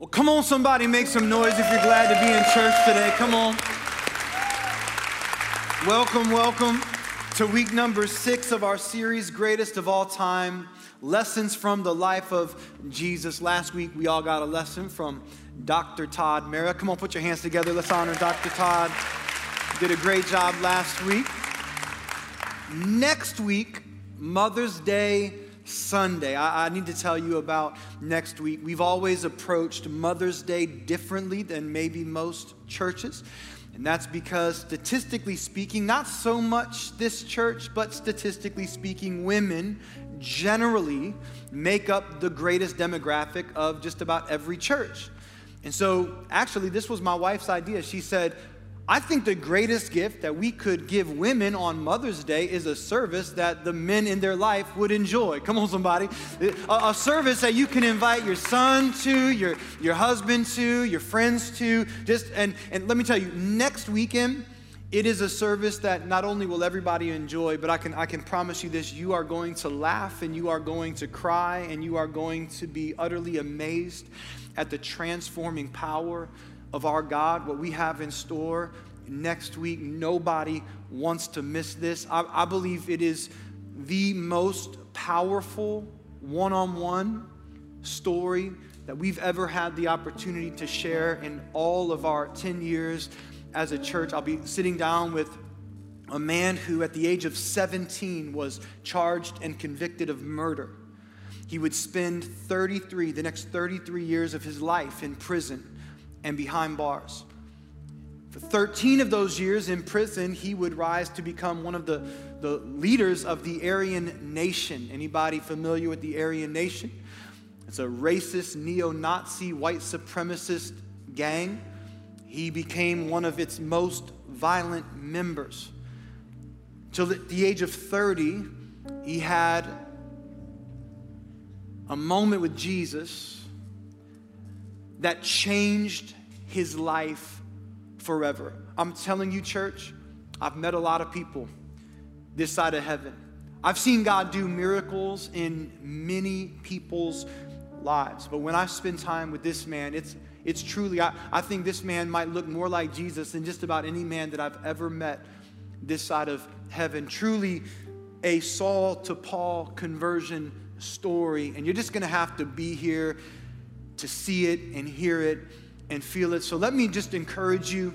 Well, come on, somebody, make some noise if you're glad to be in church today. Come on. Welcome, welcome to week number six of our series, Greatest of All Time Lessons from the Life of Jesus. Last week, we all got a lesson from Dr. Todd Mara. Come on, put your hands together. Let's honor Dr. Todd. Did a great job last week. Next week, Mother's Day Sunday. I, I, need to tell you about next week. We've always approached Mother's Day differently than maybe most churches. And that's because, statistically speaking, not so much this church, but statistically speaking, women generally make up the greatest demographic of just about every church. And so, actually, this was my wife's idea. She said, I think the greatest gift that we could give women on Mother's Day is a service that the men in their life would enjoy. Come on, somebody. A, a, service that you can invite your son to, your, your husband to, your friends to. Just and, and let me tell you, next weekend, it is a service that not only will everybody enjoy, but I can, I can promise you this you are going to laugh and you are going to cry and you are going to be utterly amazed at the transforming power of our God, what we have in store next week. Nobody wants to miss this. I, I believe it is the most powerful one on one story that we've ever had the opportunity to share in all of our 10 years as a church. I'll be sitting down with a man who, at the age of 17, was charged and convicted of murder. He would spend 33, the next 33 years of his life in prison and behind bars. For 13 of those years in prison, he would rise to become one of the, the leaders of the Aryan Nation. Anybody familiar with the Aryan Nation? It's a racist, neo Nazi, white supremacist gang. He became one of its most violent members. Till at the age of 30, he had a moment with Jesus that changed his life forever. I'm telling you, church, I've met a lot of people this side of heaven. I've seen God do miracles in many people's lives. But when I spend time with this man, it's, it's truly, I, I think this man might look more like Jesus than just about any man that I've ever met this side of heaven. Truly a Saul to Paul conversion story. And you're just going to have to be here to see it and hear it and feel it. So let me just encourage you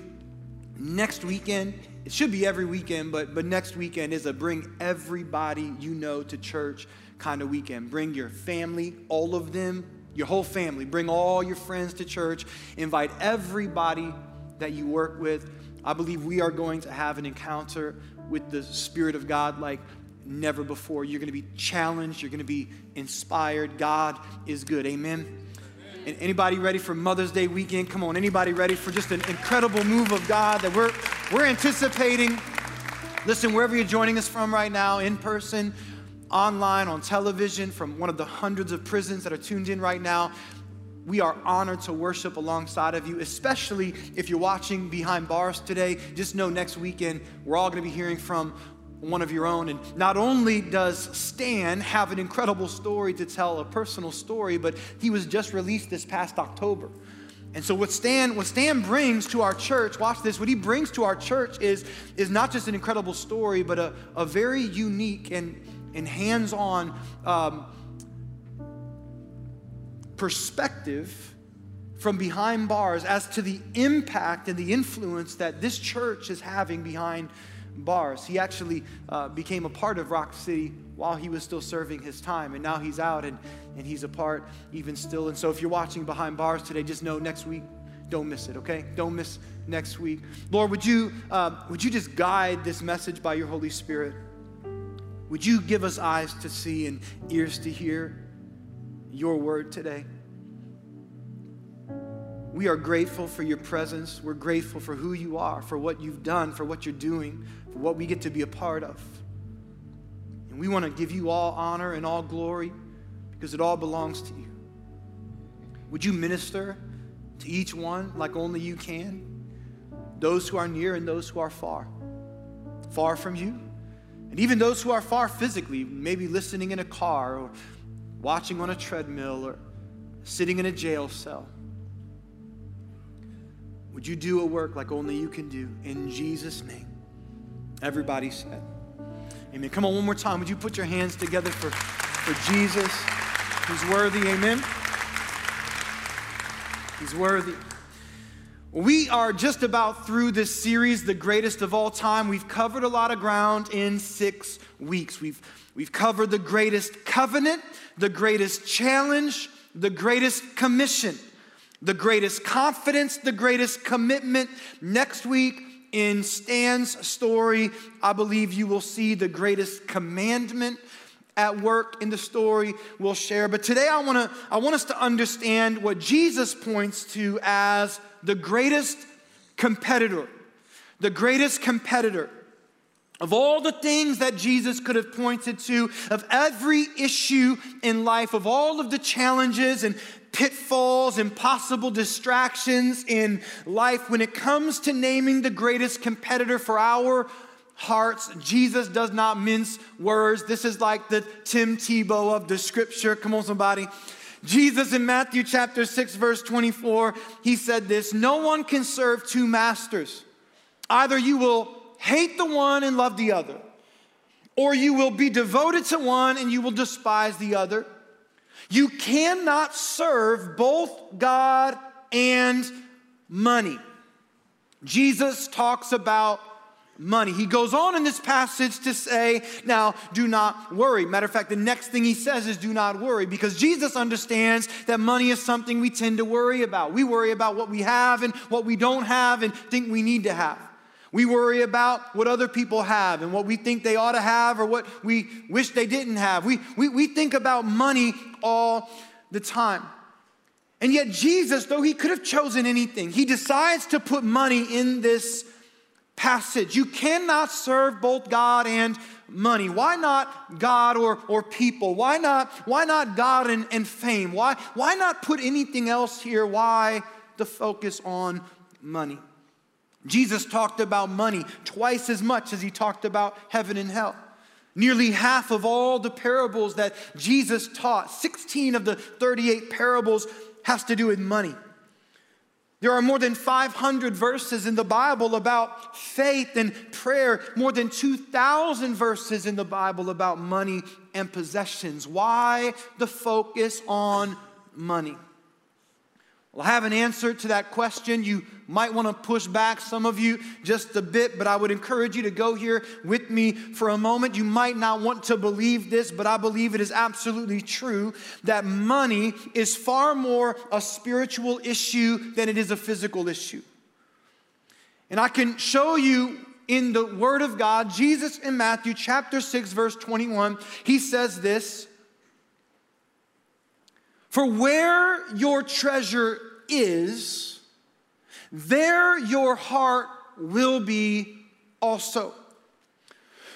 next weekend. It should be every weekend, but, but next weekend is a bring everybody you know to church kind of weekend. Bring your family, all of them, your whole family. Bring all your friends to church. Invite everybody that you work with. I believe we are going to have an encounter with the Spirit of God like never before. You're going to be challenged, you're going to be inspired. God is good. Amen. Anybody ready for Mother's Day weekend? Come on, anybody ready for just an incredible move of God that we're, we're anticipating? Listen, wherever you're joining us from right now, in person, online, on television, from one of the hundreds of prisons that are tuned in right now, we are honored to worship alongside of you, especially if you're watching behind bars today. Just know next weekend, we're all going to be hearing from one of your own. And not only does Stan have an incredible story to tell, a personal story, but he was just released this past October. And so what Stan, what Stan brings to our church, watch this, what he brings to our church is, is not just an incredible story, but a, a very unique and, and hands-on um, perspective from behind bars as to the impact and the influence that this church is having behind bars. He actually uh, became a part of Rock City while he was still serving his time. And now he's out and, and he's a part even still. And so if you're watching behind bars today, just know next week, don't miss it, okay? Don't miss next week. Lord, would you, uh, would you just guide this message by your Holy Spirit? Would you give us eyes to see and ears to hear your word today? We are grateful for your presence. We're grateful for who you are, for what you've done, for what you're doing, for what we get to be a part of. And we want to give you all honor and all glory because it all belongs to you. Would you minister to each one like only you can? Those who are near and those who are far, far from you. And even those who are far physically, maybe listening in a car or watching on a treadmill or sitting in a jail cell. Would you do a work like only you can do in Jesus' name? Everybody said, Amen. Come on, one more time. Would you put your hands together for, for Jesus? He's worthy. Amen. He's worthy. We are just about through this series, the greatest of all time. We've covered a lot of ground in six weeks. We've, we've covered the greatest covenant, the greatest challenge, the greatest commission, the greatest confidence, the greatest commitment. Next week, in Stan's story, I believe you will see the greatest commandment at work in the story we'll share. But today I want to I want us to understand what Jesus points to as the greatest competitor. The greatest competitor. Of all the things that Jesus could have pointed to, of every issue in life, of all of the challenges and pitfalls, impossible distractions in life, when it comes to naming the greatest competitor for our hearts, Jesus does not mince words. This is like the Tim Tebow of the scripture. Come on, somebody. Jesus in Matthew chapter 6, verse 24, he said this No one can serve two masters. Either you will hate the one and love the other, or you will be devoted to one and you will despise the other. You cannot serve both God and money. Jesus talks about money. He goes on in this passage to say, now, do not worry. Matter of fact, the next thing he says is, do not worry, because Jesus understands that money is something we tend to worry about. We worry about what we have and what we don't have and think we need to have. We worry about what other people have and what we think they ought to have or what we wish they didn't have. We, we, we think about money all the time. And yet, Jesus, though he could have chosen anything, he decides to put money in this passage. You cannot serve both God and money. Why not God or, or people? Why not, why not God and, and fame? Why, why not put anything else here? Why the focus on money? Jesus talked about money twice as much as he talked about heaven and hell. Nearly half of all the parables that Jesus taught, 16 of the 38 parables, has to do with money. There are more than 500 verses in the Bible about faith and prayer, more than 2,000 verses in the Bible about money and possessions. Why the focus on money? I have an answer to that question. You might want to push back some of you just a bit, but I would encourage you to go here with me for a moment. You might not want to believe this, but I believe it is absolutely true that money is far more a spiritual issue than it is a physical issue. And I can show you in the Word of God, Jesus in Matthew chapter 6, verse 21, he says this For where your treasure is, there your heart will be also.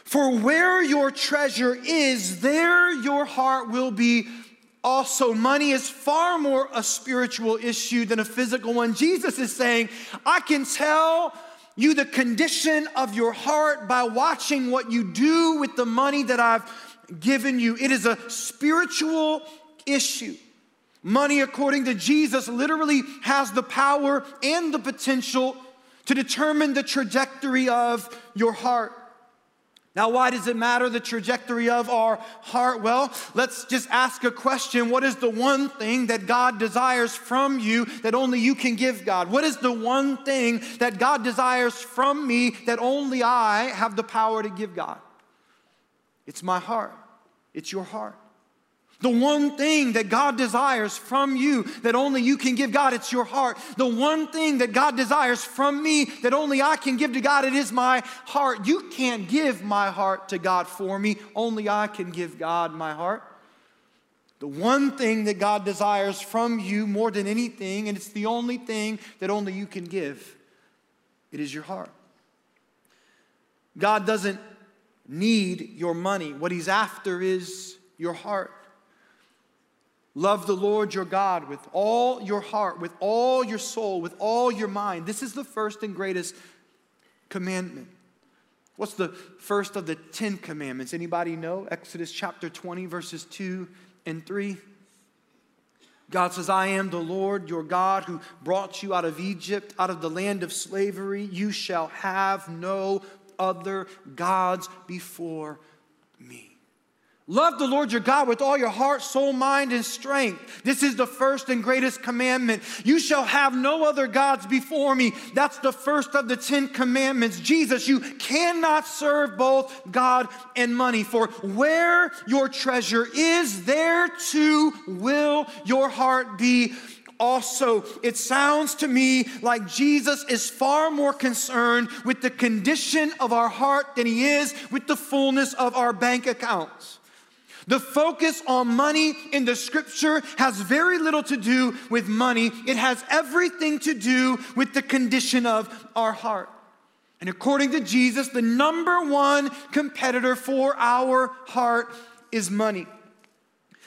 For where your treasure is, there your heart will be also. Money is far more a spiritual issue than a physical one. Jesus is saying, I can tell you the condition of your heart by watching what you do with the money that I've given you. It is a spiritual issue. Money, according to Jesus, literally has the power and the potential to determine the trajectory of your heart. Now, why does it matter the trajectory of our heart? Well, let's just ask a question. What is the one thing that God desires from you that only you can give God? What is the one thing that God desires from me that only I have the power to give God? It's my heart, it's your heart. The one thing that God desires from you that only you can give God, it's your heart. The one thing that God desires from me that only I can give to God, it is my heart. You can't give my heart to God for me, only I can give God my heart. The one thing that God desires from you more than anything, and it's the only thing that only you can give, it is your heart. God doesn't need your money, what He's after is your heart. Love the Lord your God with all your heart, with all your soul, with all your mind. This is the first and greatest commandment. What's the first of the 10 commandments? Anybody know? Exodus chapter 20 verses 2 and 3. God says, I am the Lord your God who brought you out of Egypt, out of the land of slavery. You shall have no other gods before me. Love the Lord your God with all your heart, soul, mind, and strength. This is the first and greatest commandment. You shall have no other gods before me. That's the first of the Ten Commandments. Jesus, you cannot serve both God and money. For where your treasure is, there too will your heart be also, it sounds to me like Jesus is far more concerned with the condition of our heart than he is with the fullness of our bank accounts. The focus on money in the scripture has very little to do with money, it has everything to do with the condition of our heart. And according to Jesus, the number one competitor for our heart is money.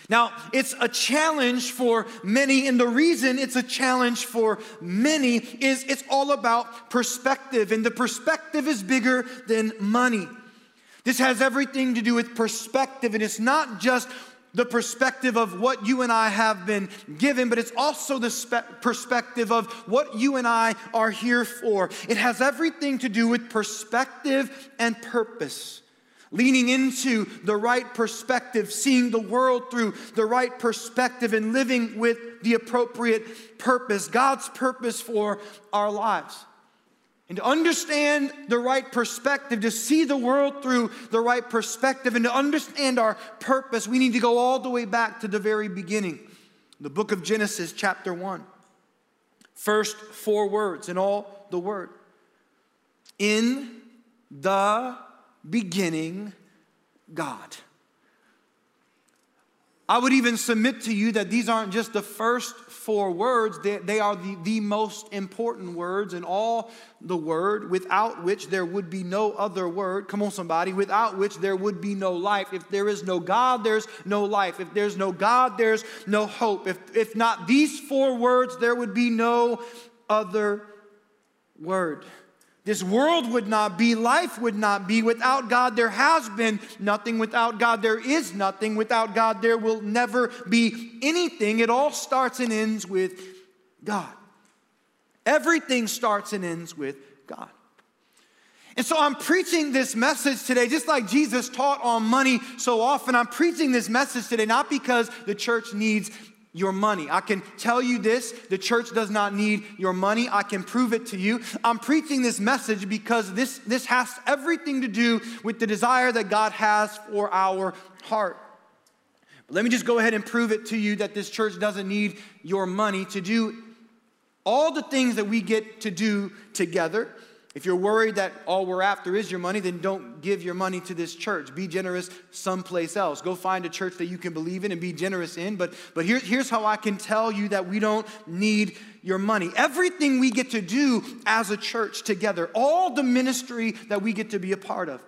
Now, it's a challenge for many, and the reason it's a challenge for many is it's all about perspective, and the perspective is bigger than money. This has everything to do with perspective, and it's not just the perspective of what you and I have been given, but it's also the spe- perspective of what you and I are here for. It has everything to do with perspective and purpose. Leaning into the right perspective, seeing the world through the right perspective, and living with the appropriate purpose, God's purpose for our lives. And to understand the right perspective, to see the world through the right perspective, and to understand our purpose, we need to go all the way back to the very beginning. The book of Genesis, chapter 1. First four words in all the word. In the beginning, God. I would even submit to you that these aren't just the first four words, they, they are the, the most important words in all the word, without which there would be no other word. Come on, somebody, without which there would be no life. If there is no God, there's no life. If there's no God, there's no hope. If, if not these four words, there would be no other word. This world would not be, life would not be. Without God, there has been nothing. Without God, there is nothing. Without God, there will never be anything. It all starts and ends with God. Everything starts and ends with God. And so I'm preaching this message today, just like Jesus taught on money so often. I'm preaching this message today not because the church needs your money. I can tell you this the church does not need your money. I can prove it to you. I'm preaching this message because this, this has everything to do with the desire that God has for our heart. But let me just go ahead and prove it to you that this church doesn't need your money to do all the things that we get to do together. If you're worried that all we're after is your money, then don't give your money to this church. Be generous someplace else. Go find a church that you can believe in and be generous in. But, but here, here's how I can tell you that we don't need your money. Everything we get to do as a church together, all the ministry that we get to be a part of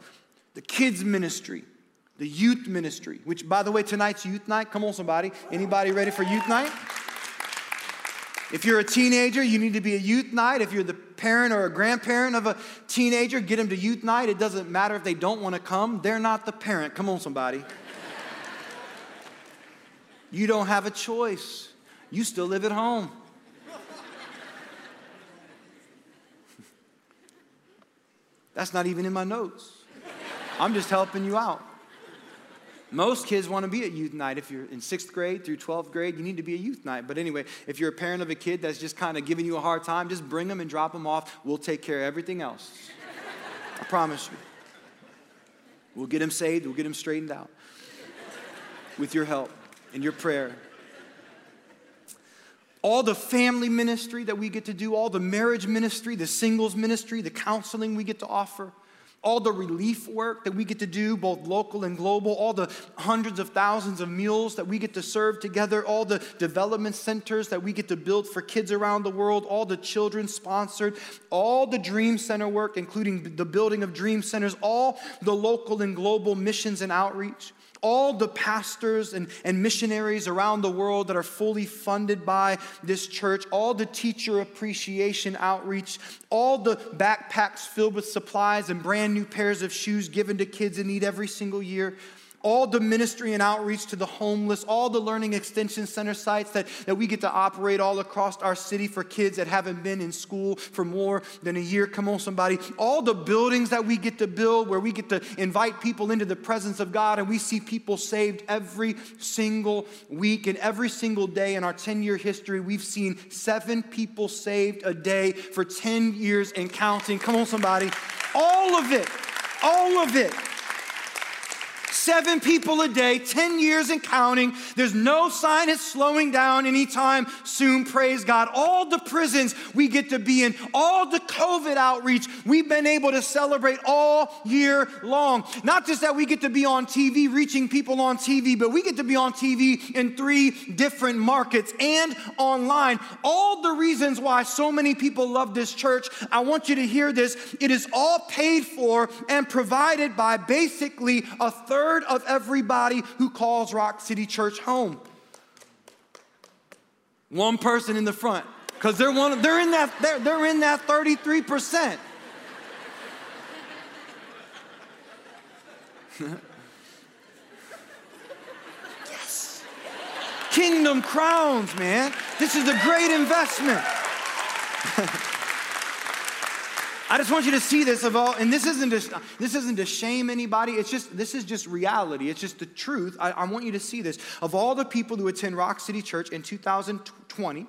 the kids' ministry, the youth ministry, which, by the way, tonight's youth night. Come on, somebody. Anybody ready for youth night? If you're a teenager, you need to be a youth night. If you're the parent or a grandparent of a teenager, get them to youth night. It doesn't matter if they don't want to come, they're not the parent. Come on, somebody. you don't have a choice, you still live at home. That's not even in my notes. I'm just helping you out. Most kids want to be at youth night. If you're in sixth grade through 12th grade, you need to be a youth night. But anyway, if you're a parent of a kid that's just kind of giving you a hard time, just bring them and drop them off. We'll take care of everything else. I promise you. We'll get them saved, we'll get them straightened out with your help and your prayer. All the family ministry that we get to do, all the marriage ministry, the singles ministry, the counseling we get to offer all the relief work that we get to do, both local and global, all the hundreds of thousands of meals that we get to serve together, all the development centers that we get to build for kids around the world, all the children sponsored, all the Dream Center work, including the building of Dream Centers, all the local and global missions and outreach all the pastors and, and missionaries around the world that are fully funded by this church, all the teacher appreciation outreach, all the backpacks filled with supplies and brand new pairs of shoes given to kids in need every single year, all the ministry and outreach to the homeless, all the learning extension center sites that, that we get to operate all across our city for kids that haven't been in school for more than a year. Come on, somebody. All the buildings that we get to build where we get to invite people into the presence of God and we see people saved every single week and every single day in our 10 year history. We've seen seven people saved a day for 10 years and counting. Come on, somebody. All of it, all of it seven people a day, 10 years and counting. There's no sign it's slowing down anytime soon, praise God. All the prisons we get to be in, all the COVID outreach we've been able to celebrate all year long. Not just that we get to be on TV, reaching people on TV, but we get to be on TV in three different markets and online. All the reasons why so many people love this church, I want you to hear this. It is all paid for and provided by basically a third of everybody who calls Rock City Church home. One person in the front, because they're one, they're in that, they're, they're in that 33%. yes. Kingdom crowns, man. This is a great investment. I just want you to see this of all, and this isn't to, this isn't to shame anybody. It's just this is just reality. It's just the truth. I, I want you to see this. Of all the people who attend Rock City Church in 2020,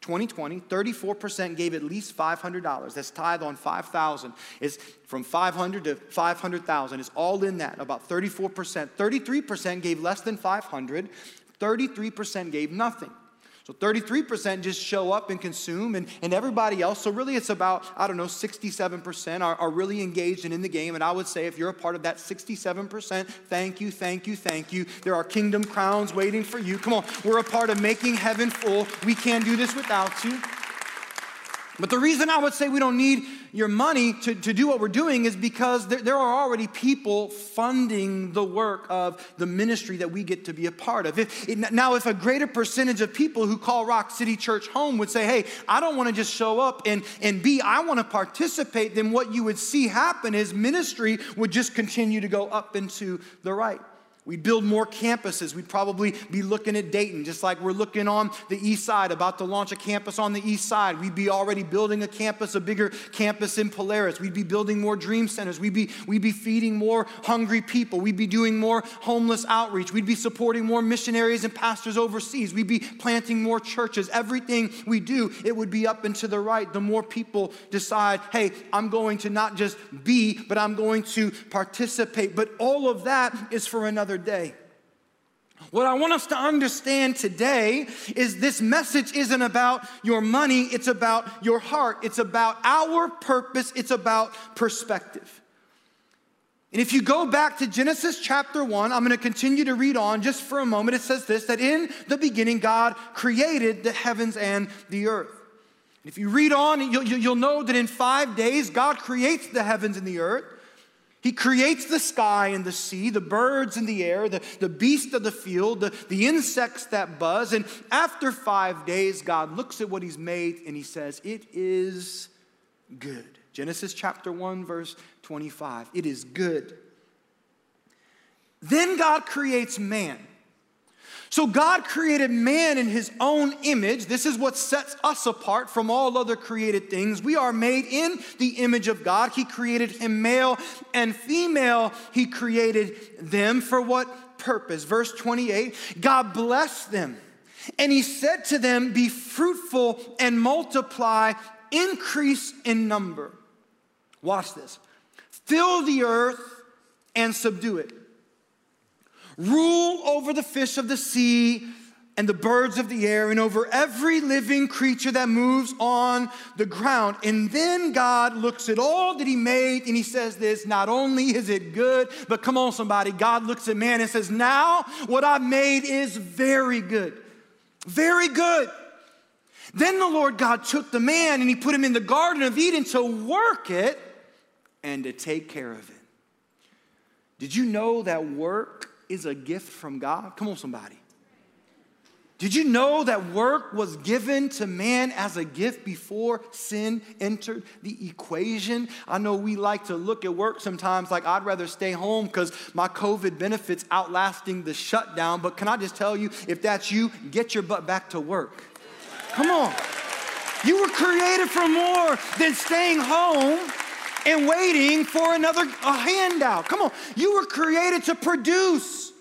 2020, 34% gave at least $500. That's tithe on 5,000. It's from 500 to 500,000. It's all in that, about 34%. 33% gave less than 500. 33% gave nothing. So 33% just show up and consume, and, and everybody else. So really, it's about, I don't know, 67% are, are really engaged and in the game. And I would say if you're a part of that 67%, thank you, thank you, thank you. There are kingdom crowns waiting for you. Come on, we're a part of making heaven full. We can't do this without you. But the reason I would say we don't need your money to, to do what we're doing is because there, there are already people funding the work of the ministry that we get to be a part of. If, it, now, if a greater percentage of people who call Rock City Church home would say, hey, I don't want to just show up and, and be, I want to participate, then what you would see happen is ministry would just continue to go up and to the right. We'd build more campuses. We'd probably be looking at Dayton, just like we're looking on the east side, about to launch a campus on the east side. We'd be already building a campus, a bigger campus in Polaris. We'd be building more dream centers. We'd be, we'd be feeding more hungry people. We'd be doing more homeless outreach. We'd be supporting more missionaries and pastors overseas. We'd be planting more churches. Everything we do, it would be up and to the right. The more people decide, hey, I'm going to not just be, but I'm going to participate. But all of that is for another day. What I want us to understand today is this message isn't about your money, it's about your heart. It's about our purpose, it's about perspective. And if you go back to Genesis chapter 1, I'm going to continue to read on just for a moment. It says this that in the beginning, God created the heavens and the earth. If you read on, you'll, you'll know that in five days, God creates the heavens and the earth. He creates the sky and the sea, the birds in the air, the, the beasts of the field, the, the insects that buzz. And after five days, God looks at what He's made and He says, It is good. Genesis chapter 1, verse 25. It is good. Then God creates man. So God created man in his own image. This is what sets us apart from all other created things. We are made in the image of God. He created him male and female. He created them for what purpose? Verse 28 God blessed them, and he said to them, Be fruitful and multiply, increase in number. Watch this. Fill the earth and subdue it Rule over the fish of the sea and the birds of the air and over every living creature that moves on the ground. And then God looks at all that He made and He says, This not only is it good, but come on, somebody, God looks at man and says, Now what I've made is very good. Very good. Then the Lord God took the man and He put him in the Garden of Eden to work it and to take care of it. Did you know that work is a gift from God? Come on, somebody. Did you know that work was given to man as a gift before sin entered the equation? I know we like to look at work sometimes like I'd rather stay home because my COVID benefits outlasting the shutdown. But can I just tell you, if that's you, get your butt back to work. Come on. You were created for more than staying home and waiting for another handout. Come on. You were created to produce.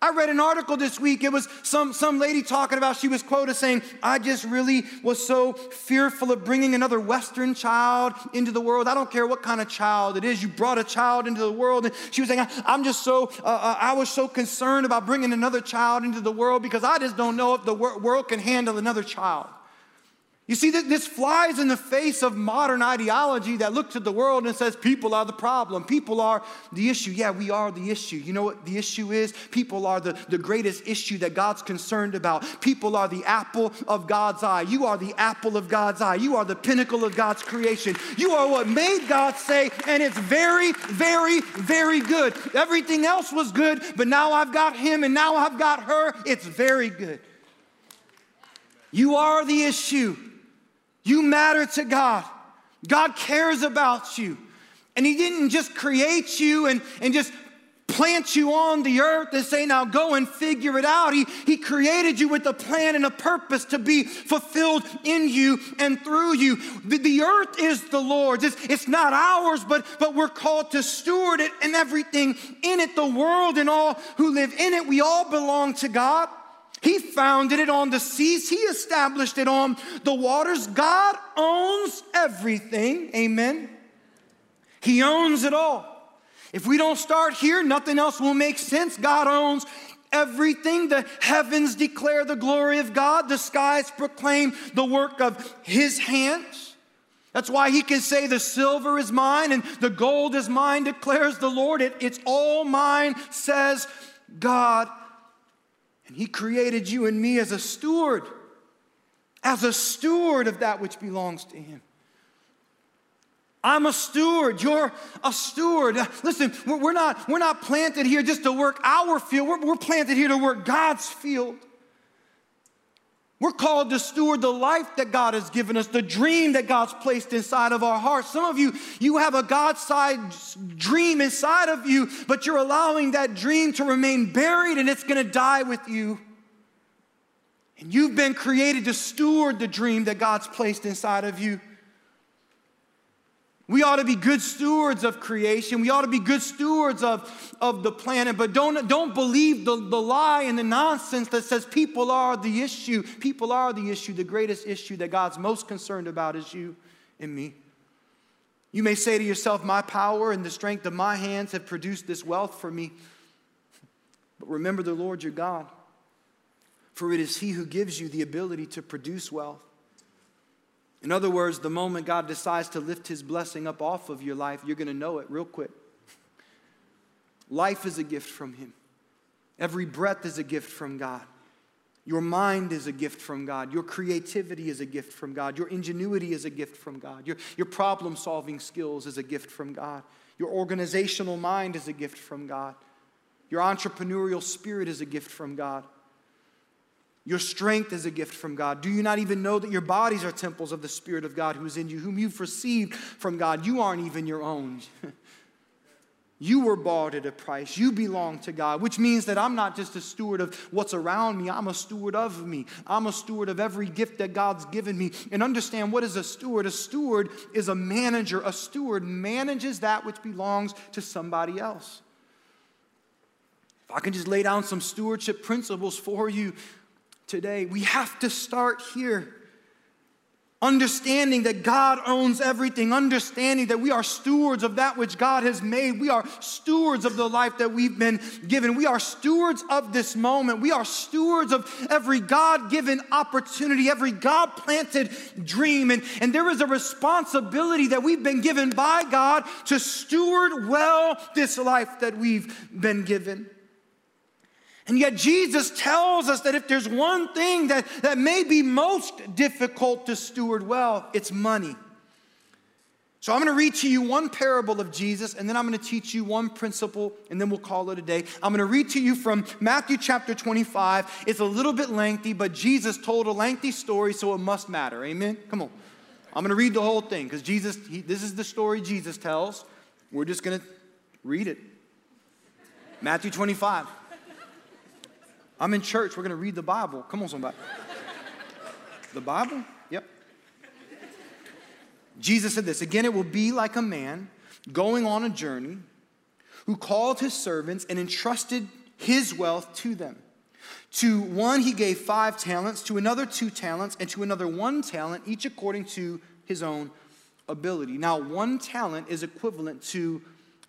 I read an article this week. It was some, some lady talking about, she was quoted saying, I just really was so fearful of bringing another Western child into the world. I don't care what kind of child it is. You brought a child into the world. And she was saying, I'm just so, uh, uh, I was so concerned about bringing another child into the world because I just don't know if the world can handle another child. You see, this flies in the face of modern ideology that looks at the world and says people are the problem. People are the issue. Yeah, we are the issue. You know what the issue is? People are the, the greatest issue that God's concerned about. People are the apple of God's eye. You are the apple of God's eye. You are the pinnacle of God's creation. You are what made God say, and it's very, very, very good. Everything else was good, but now I've got him and now I've got her. It's very good. You are the issue. You matter to God. God cares about you. And He didn't just create you and, and just plant you on the earth and say, now go and figure it out. He, he created you with a plan and a purpose to be fulfilled in you and through you. The, the earth is the Lord's. It's, it's not ours, but, but we're called to steward it and everything in it. The world and all who live in it, we all belong to God. He founded it on the seas, He established it on the waters. God owns everything. Amen. He owns it all. If we don't start here, nothing else will make sense. God owns everything. The heavens declare the glory of God, the skies proclaim the work of His hands. That's why He can say, The silver is mine and the gold is mine, declares the Lord. It, it's all mine, says God and He created you and me as a steward, as a steward of that which belongs to Him. I'm a steward. You're a steward. Uh, listen, we're not, we're not planted here just to work our field, we're, we're planted here to work God's field. We're called to steward the life that God has given us, the dream that God's placed inside of our hearts. Some of you, you have a God-sized dream inside of you, but you're allowing that dream to remain buried and it's to die with you. And you've been created to steward the dream that God's placed inside of you. We ought to be good stewards of creation. We ought to be good stewards of, of the planet. But don't, don't believe the, the lie and the nonsense that says people are the issue. People are the issue. The greatest issue that God's most concerned about is you and me. You may say to yourself, My power and the strength of my hands have produced this wealth for me. But remember the Lord your God, for it is He who gives you the ability to produce wealth. In other words, the moment God decides to lift his blessing up off of your life, you're going to know it real quick. Life is a gift from him. Every breath is a gift from God. Your mind is a gift from God. Your creativity is a gift from God. Your ingenuity is a gift from God. Your, your problem solving skills is a gift from God. Your organizational mind is a gift from God. Your entrepreneurial spirit is a gift from God. Your strength is a gift from God. Do you not even know that your bodies are temples of the Spirit of God who is in you, whom you've received from God? You aren't even your own. you were bought at a price. You belong to God, which means that I'm not just a steward of what's around me, I'm a steward of me. I'm a steward of every gift that God's given me. And understand what is a steward? A steward is a manager. A steward manages that which belongs to somebody else. If I can just lay down some stewardship principles for you, today. We have to start here. Understanding that God owns everything, understanding that we are stewards of that which God has made. We are stewards of the life that we've been given. We are stewards of this moment. We are stewards of every God given opportunity, every God planted dream. And, and there is a responsibility that we've been given by God to steward well this life that we've been given. And yet, Jesus tells us that if there's one thing that, that may be most difficult to steward well, it's money. So I'm going to read to you one parable of Jesus, and then I'm going to teach you one principle, and then we'll call it a day. I'm going to read to you from Matthew chapter 25. It's a little bit lengthy, but Jesus told a lengthy story, so it must matter. Amen? Come on. I'm going to read the whole thing because Jesus, he, this is the story Jesus tells. We're just going to read it. Matthew 25. I'm in church. We're going to read the Bible. Come on, somebody. The Bible? Yep. Jesus said this Again, it will be like a man going on a journey who called his servants and entrusted his wealth to them. To one he gave five talents, to another two talents, and to another one talent, each according to his own ability. Now, one talent is equivalent to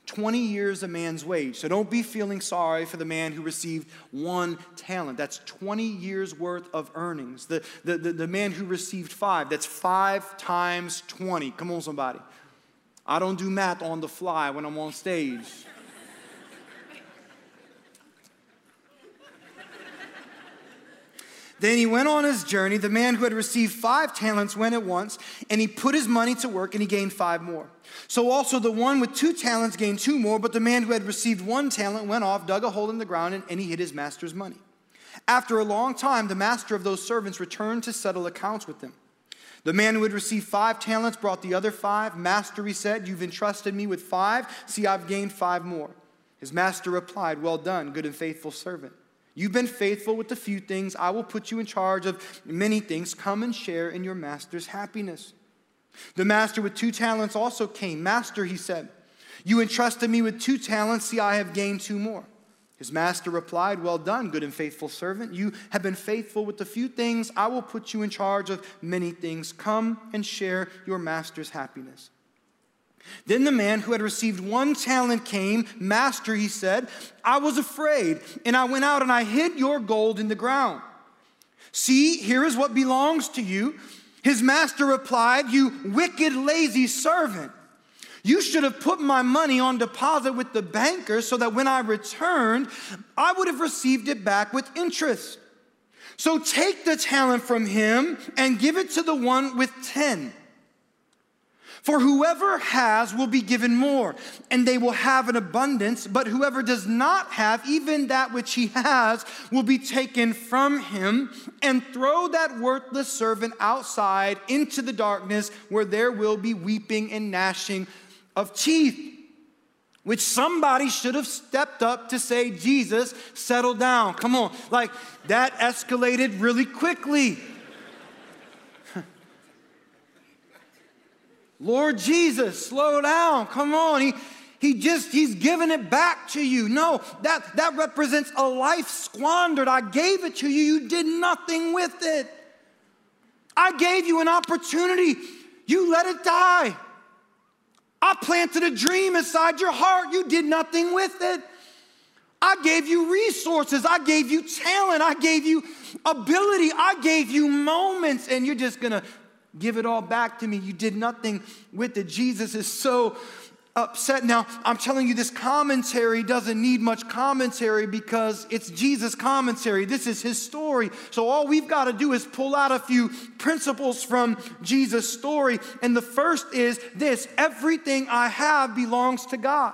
20 years a man's wage. So don't be feeling sorry for the man who received one talent. That's 20 years worth of earnings. The, the, the, the, man who received five, that's five times 20. Come on, somebody. I don't do math on the fly when I'm on stage. Then he went on his journey. The man who had received five talents went at once, and he put his money to work, and he gained five more. So also the one with two talents gained two more, but the man who had received one talent went off, dug a hole in the ground, and, and he hid his master's money. After a long time, the master of those servants returned to settle accounts with them. The man who had received five talents brought the other five. Master, he said, You've entrusted me with five. See, I've gained five more. His master replied, Well done, good and faithful servant. You've been faithful with a few things. I will put you in charge of many things. Come and share in your master's happiness. The master with two talents also came. Master, he said, You entrusted me with two talents. See, I have gained two more. His master replied, Well done, good and faithful servant. You have been faithful with a few things. I will put you in charge of many things. Come and share your master's happiness. Then the man who had received one talent came. Master, he said, I was afraid, and I went out and I hid your gold in the ground. See, here is what belongs to you. His master replied, You wicked, lazy servant. You should have put my money on deposit with the banker so that when I returned, I would have received it back with interest. So take the talent from him and give it to the one with 10. For whoever has will be given more, and they will have an abundance, but whoever does not have, even that which he has, will be taken from him, and throw that worthless servant outside into the darkness where there will be weeping and gnashing of teeth. Which somebody should have stepped up to say, Jesus, settle down. Come on. Like that escalated really quickly. Lord Jesus, slow down. Come on. He, he just, he's giving it back to you. No, that, that represents a life squandered. I gave it to you. You did nothing with it. I gave you an opportunity. You let it die. I planted a dream inside your heart. You did nothing with it. I gave you resources. I gave you talent. I gave you ability. I gave you moments, and you're just going to Give it all back to me. You did nothing with it. Jesus is so upset. Now, I'm telling you, this commentary doesn't need much commentary because it's Jesus' commentary. This is his story. So, all we've got to do is pull out a few principles from Jesus' story. And the first is this everything I have belongs to God.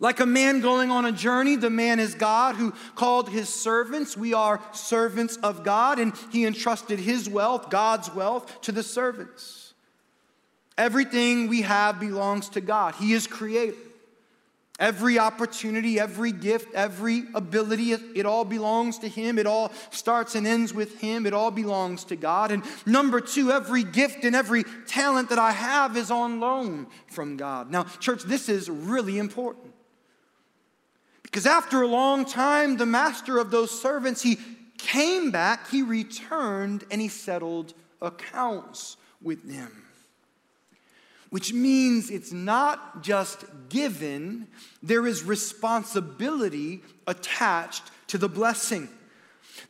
Like a man going on a journey, the man is God who called his servants. We are servants of God, and he entrusted his wealth, God's wealth, to the servants. Everything we have belongs to God. He is creator. Every opportunity, every gift, every ability, it, all belongs to Him. It all starts and ends with Him. It all belongs to God. And number two, every gift and every talent that I have is on loan from God. Now, church, this is really important. Because after a long time, the master of those servants, he came back, he returned, and he settled accounts with them. Which means it's not just given, there is responsibility attached to the blessing.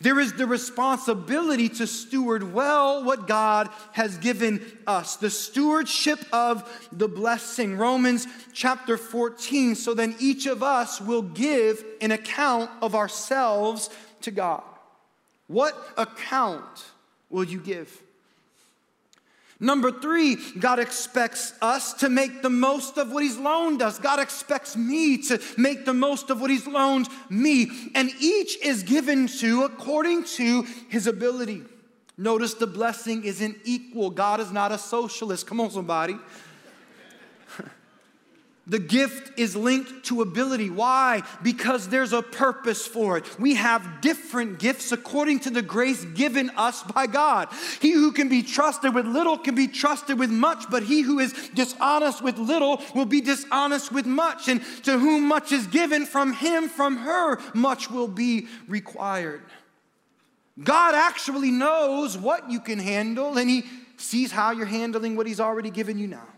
There is the responsibility to steward well what God has given us, the stewardship of the blessing. Romans chapter 14. So then each of us will give an account of ourselves to God. What account will you give? Number three, God expects us to make the most of what He's loaned us. God expects me to make the most of what He's loaned me. And each is given to according to His ability. Notice the blessing isn't equal. God is not a socialist. Come on, somebody. The gift is linked to ability. Why? Because there's a purpose for it. We have different gifts according to the grace given us by God. He who can be trusted with little can be trusted with much, but he who is dishonest with little will be dishonest with much. And to whom much is given, from him, from her, much will be required. God actually knows what you can handle, and he sees how you're handling what he's already given you now.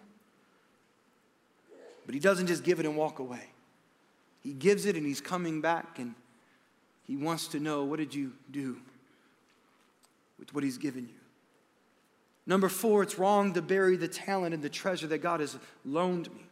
But he doesn't just give it and walk away. He gives it and he's coming back and he wants to know what did you do with what he's given you? Number four, it's wrong to bury the talent and the treasure that God has loaned me.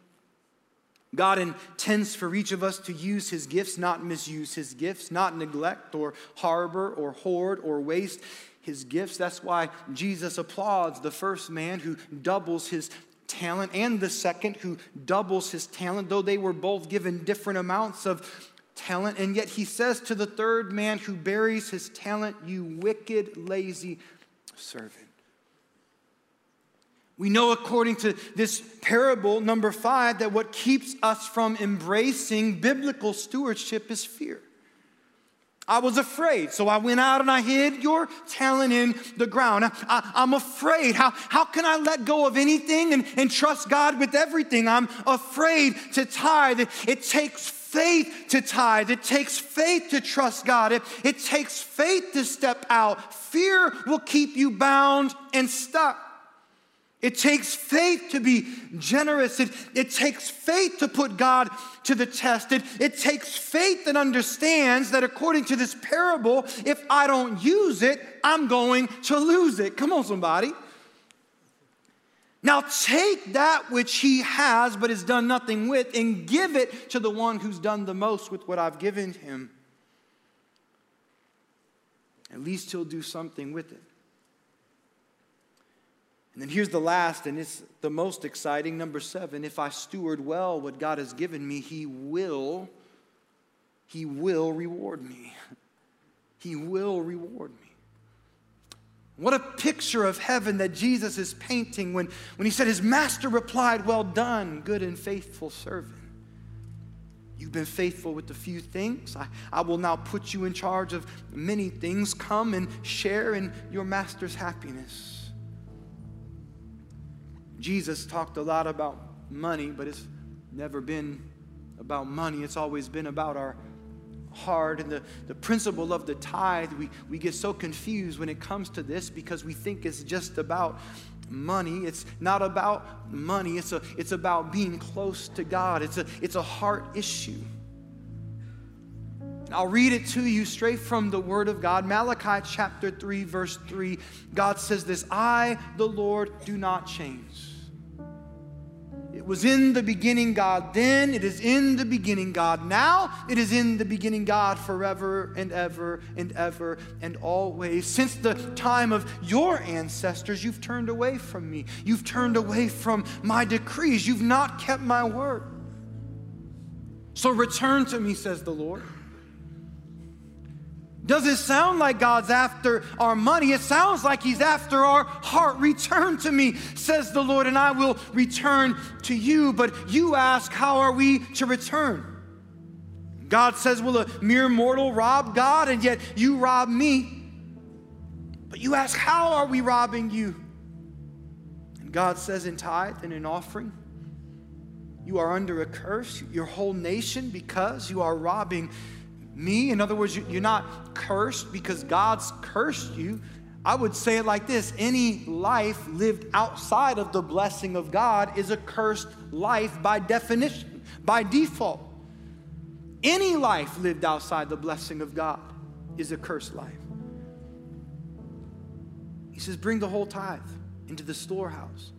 God intends for each of us to use his gifts, not misuse his gifts, not neglect or harbor or hoard or waste his gifts. That's why Jesus applauds the first man who doubles his talent and the second who doubles his talent, though they were both given different amounts of talent. And yet he says to the third man who buries his talent, You wicked, lazy servant. We know, according to this parable, number five, that what keeps us from embracing biblical stewardship is fear. I was afraid, so I went out and I hid your talent in the ground. I, am afraid. How, how can I let go of anything and, and trust God with everything? I'm afraid to tithe. It, it takes faith to tithe. It takes faith to trust God. It, it takes faith to step out. Fear will keep you bound and stuck. It takes faith to be generous. It, it takes faith to put God to the test. It, it takes faith that understands that according to this parable, if I don't use it, I'm going to lose it. Come on, somebody. Now take that which he has but has done nothing with and give it to the one who's done the most with what I've given him. At least he'll do something with it. And then here's the last, and it's the most exciting. Number seven if I steward well what God has given me, He will, He will reward me. He will reward me. What a picture of heaven that Jesus is painting when, when he said, His master replied, Well done, good and faithful servant. You've been faithful with a few things. I, I will now put you in charge of many things. Come and share in your master's happiness. Jesus talked a lot about money, but it's never been about money. It's always been about our heart. And the, the principle of the tithe, we, we get so confused when it comes to this because we think it's just about money. It's not about money, it's, a, it's about being close to God, it's a, it's a heart issue. I'll read it to you straight from the Word of God. Malachi chapter 3, verse 3. God says this I, the Lord, do not change. It was in the beginning God then, it is in the beginning God now, it is in the beginning God forever and ever and ever and always. Since the time of your ancestors, you've turned away from me. You've turned away from my decrees. You've not kept my word. So return to me, says the Lord. Doesn't sound like God's after our money. It sounds like He's after our heart. Return to me, says the Lord, and I will return to you. But you ask, how are we to return? God says, Will a mere mortal rob God? And yet you rob me. But you ask, How are we robbing you? And God says, In tithe and in offering, you are under a curse, your whole nation, because you are robbing me. In other words, you're not cursed because God's cursed you. I would say it like this any life lived outside of the blessing of God is a cursed life by definition, by default. Any life lived outside the blessing of God is a cursed life. He says, Bring the whole tithe into the storehouse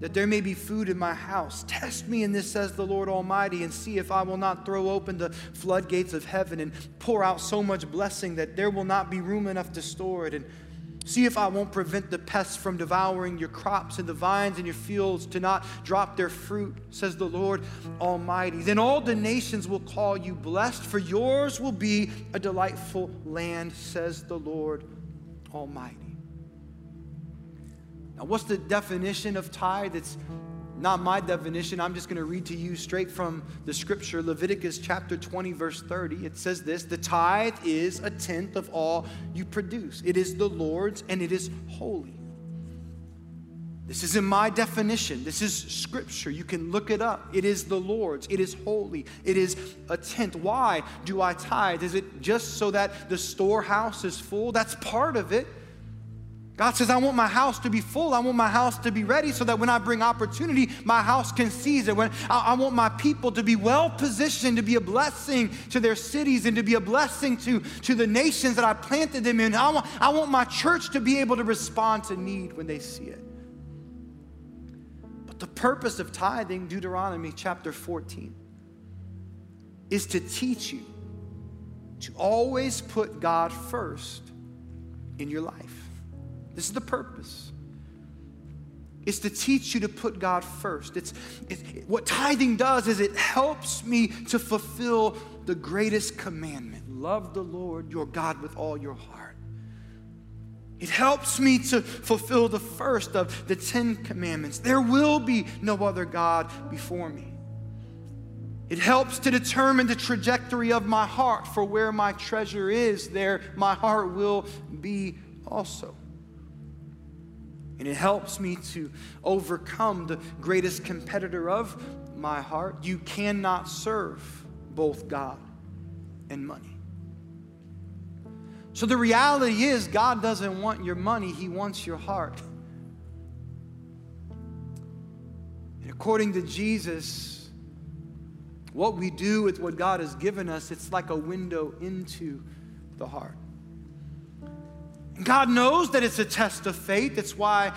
that there may be food in my house. Test me in this, says the Lord Almighty, and see if I will not throw open the floodgates of heaven and pour out so much blessing that there will not be room enough to store it. And See if I won't prevent the pests from devouring your crops and the vines in your fields to not drop their fruit, says the Lord Almighty. Then all the nations will call you blessed, for yours will be a delightful land, says the Lord Almighty. Now, what's the definition of tithe? It's not my definition. I'm just going to read to you straight from the scripture, Leviticus chapter 20, verse 30. It says this The tithe is a tenth of all you produce, it is the Lord's and it is holy. This isn't my definition. This is scripture. You can look it up. It is the Lord's. It is holy. It is a tenth. Why do I tithe? Is it just so that the storehouse is full? That's part of it. God says, I want my house to be full. I want my house to be ready so that when I bring opportunity, my house can seize it. When I, I, want my people to be well positioned to be a blessing to their cities and to be a blessing to, to the nations that I planted them in. I want, I want my church to be able to respond to need when they see it. But the purpose of tithing, Deuteronomy chapter 14, is to teach you to always put God first in your life. This is the purpose. It's to teach you to put God first. It's, it, what tithing does is it helps me to fulfill the greatest commandment love the Lord your God with all your heart. It helps me to fulfill the first of the Ten Commandments. There will be no other God before me. It helps to determine the trajectory of my heart, for where my treasure is, there my heart will be also. And it helps me to overcome the greatest competitor of my heart. You cannot serve both God and money. So the reality is, God doesn't want your money, He wants your heart. And according to Jesus, what we do with what God has given us, it's like a window into the heart. God knows that it's a test of faith. That's why,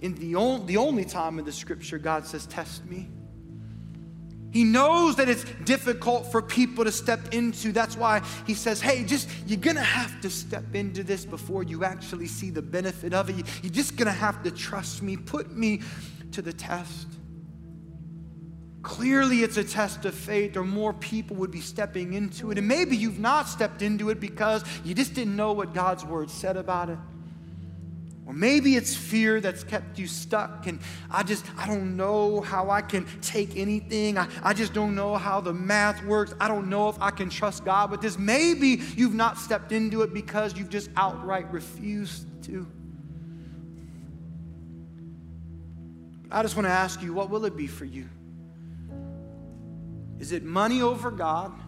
in the, on, the only time in the scripture, God says, Test me. He knows that it's difficult for people to step into. That's why he says, Hey, just you're gonna have to step into this before you actually see the benefit of it. You're just gonna have to trust me, put me to the test. Clearly, it's a test of faith, or more people would be stepping into it. And maybe you've not stepped into it because you just didn't know what God's word said about it. Or maybe it's fear that's kept you stuck, and I just, I don't know how I can take anything. I, I just don't know how the math works. I don't know if I can trust God with this. Maybe you've not stepped into it because you've just outright refused to. I just want to ask you, what will it be for you? Is it money over God?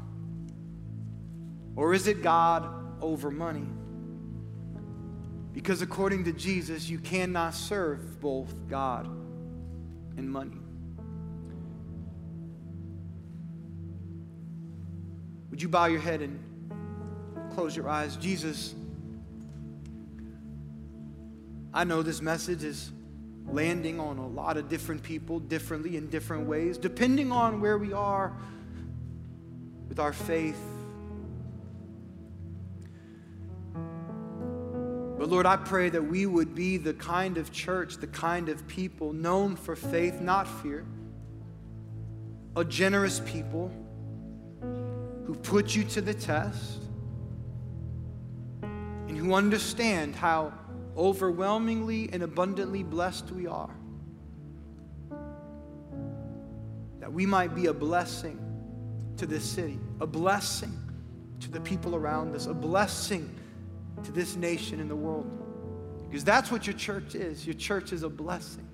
Or is it God over money? Because according to Jesus, you cannot serve both God and money. Would you bow your head and close your eyes? Jesus, I know this message is landing on a lot of different people differently in different ways, depending on where we are with our faith. But Lord, I pray that we would be the kind of church, the kind of people known for faith, not fear, a generous people who put you to the test and who understand how overwhelmingly and abundantly blessed we are. That we might be a blessing to this city, a blessing to the people around us, a blessing to this nation and the world. Because that's what your church is. Your church is a blessing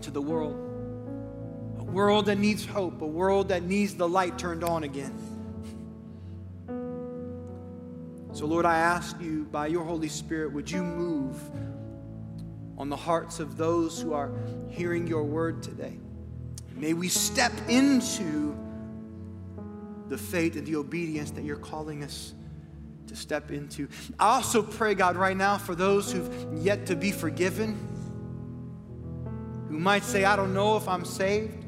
to the world. A world that needs hope, a world that needs the light turned on again. So, Lord, I ask you by your Holy Spirit, would you move on the hearts of those who are hearing your word today? May we step into the faith and the obedience that you're calling us to step into. I also pray, God, right now for those who've yet to be forgiven, who might say, I don't know if I'm saved.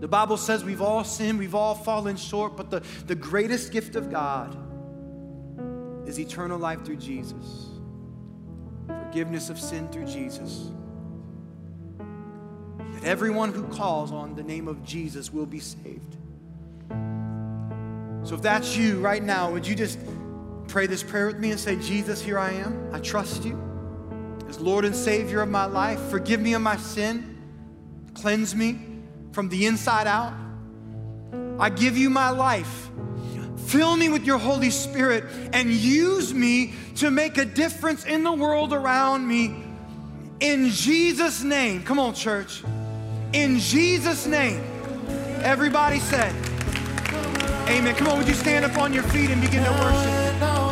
The Bible says we've all sinned, we've all fallen short, but the, the greatest gift of God is eternal life through Jesus, forgiveness of sin through Jesus. That everyone who calls on the name of Jesus will be saved. So if that's you right now, would you just pray this prayer with me and say, Jesus, here I am. I trust you as Lord and Savior of my life. Forgive me of my sin, cleanse me from the inside out. I give you my life. Fill me with your Holy Spirit and use me to make a difference in the world around me. In Jesus' name. Come on, church. In Jesus' name. Everybody said, Amen. Come on, would you stand up on your feet and begin to worship?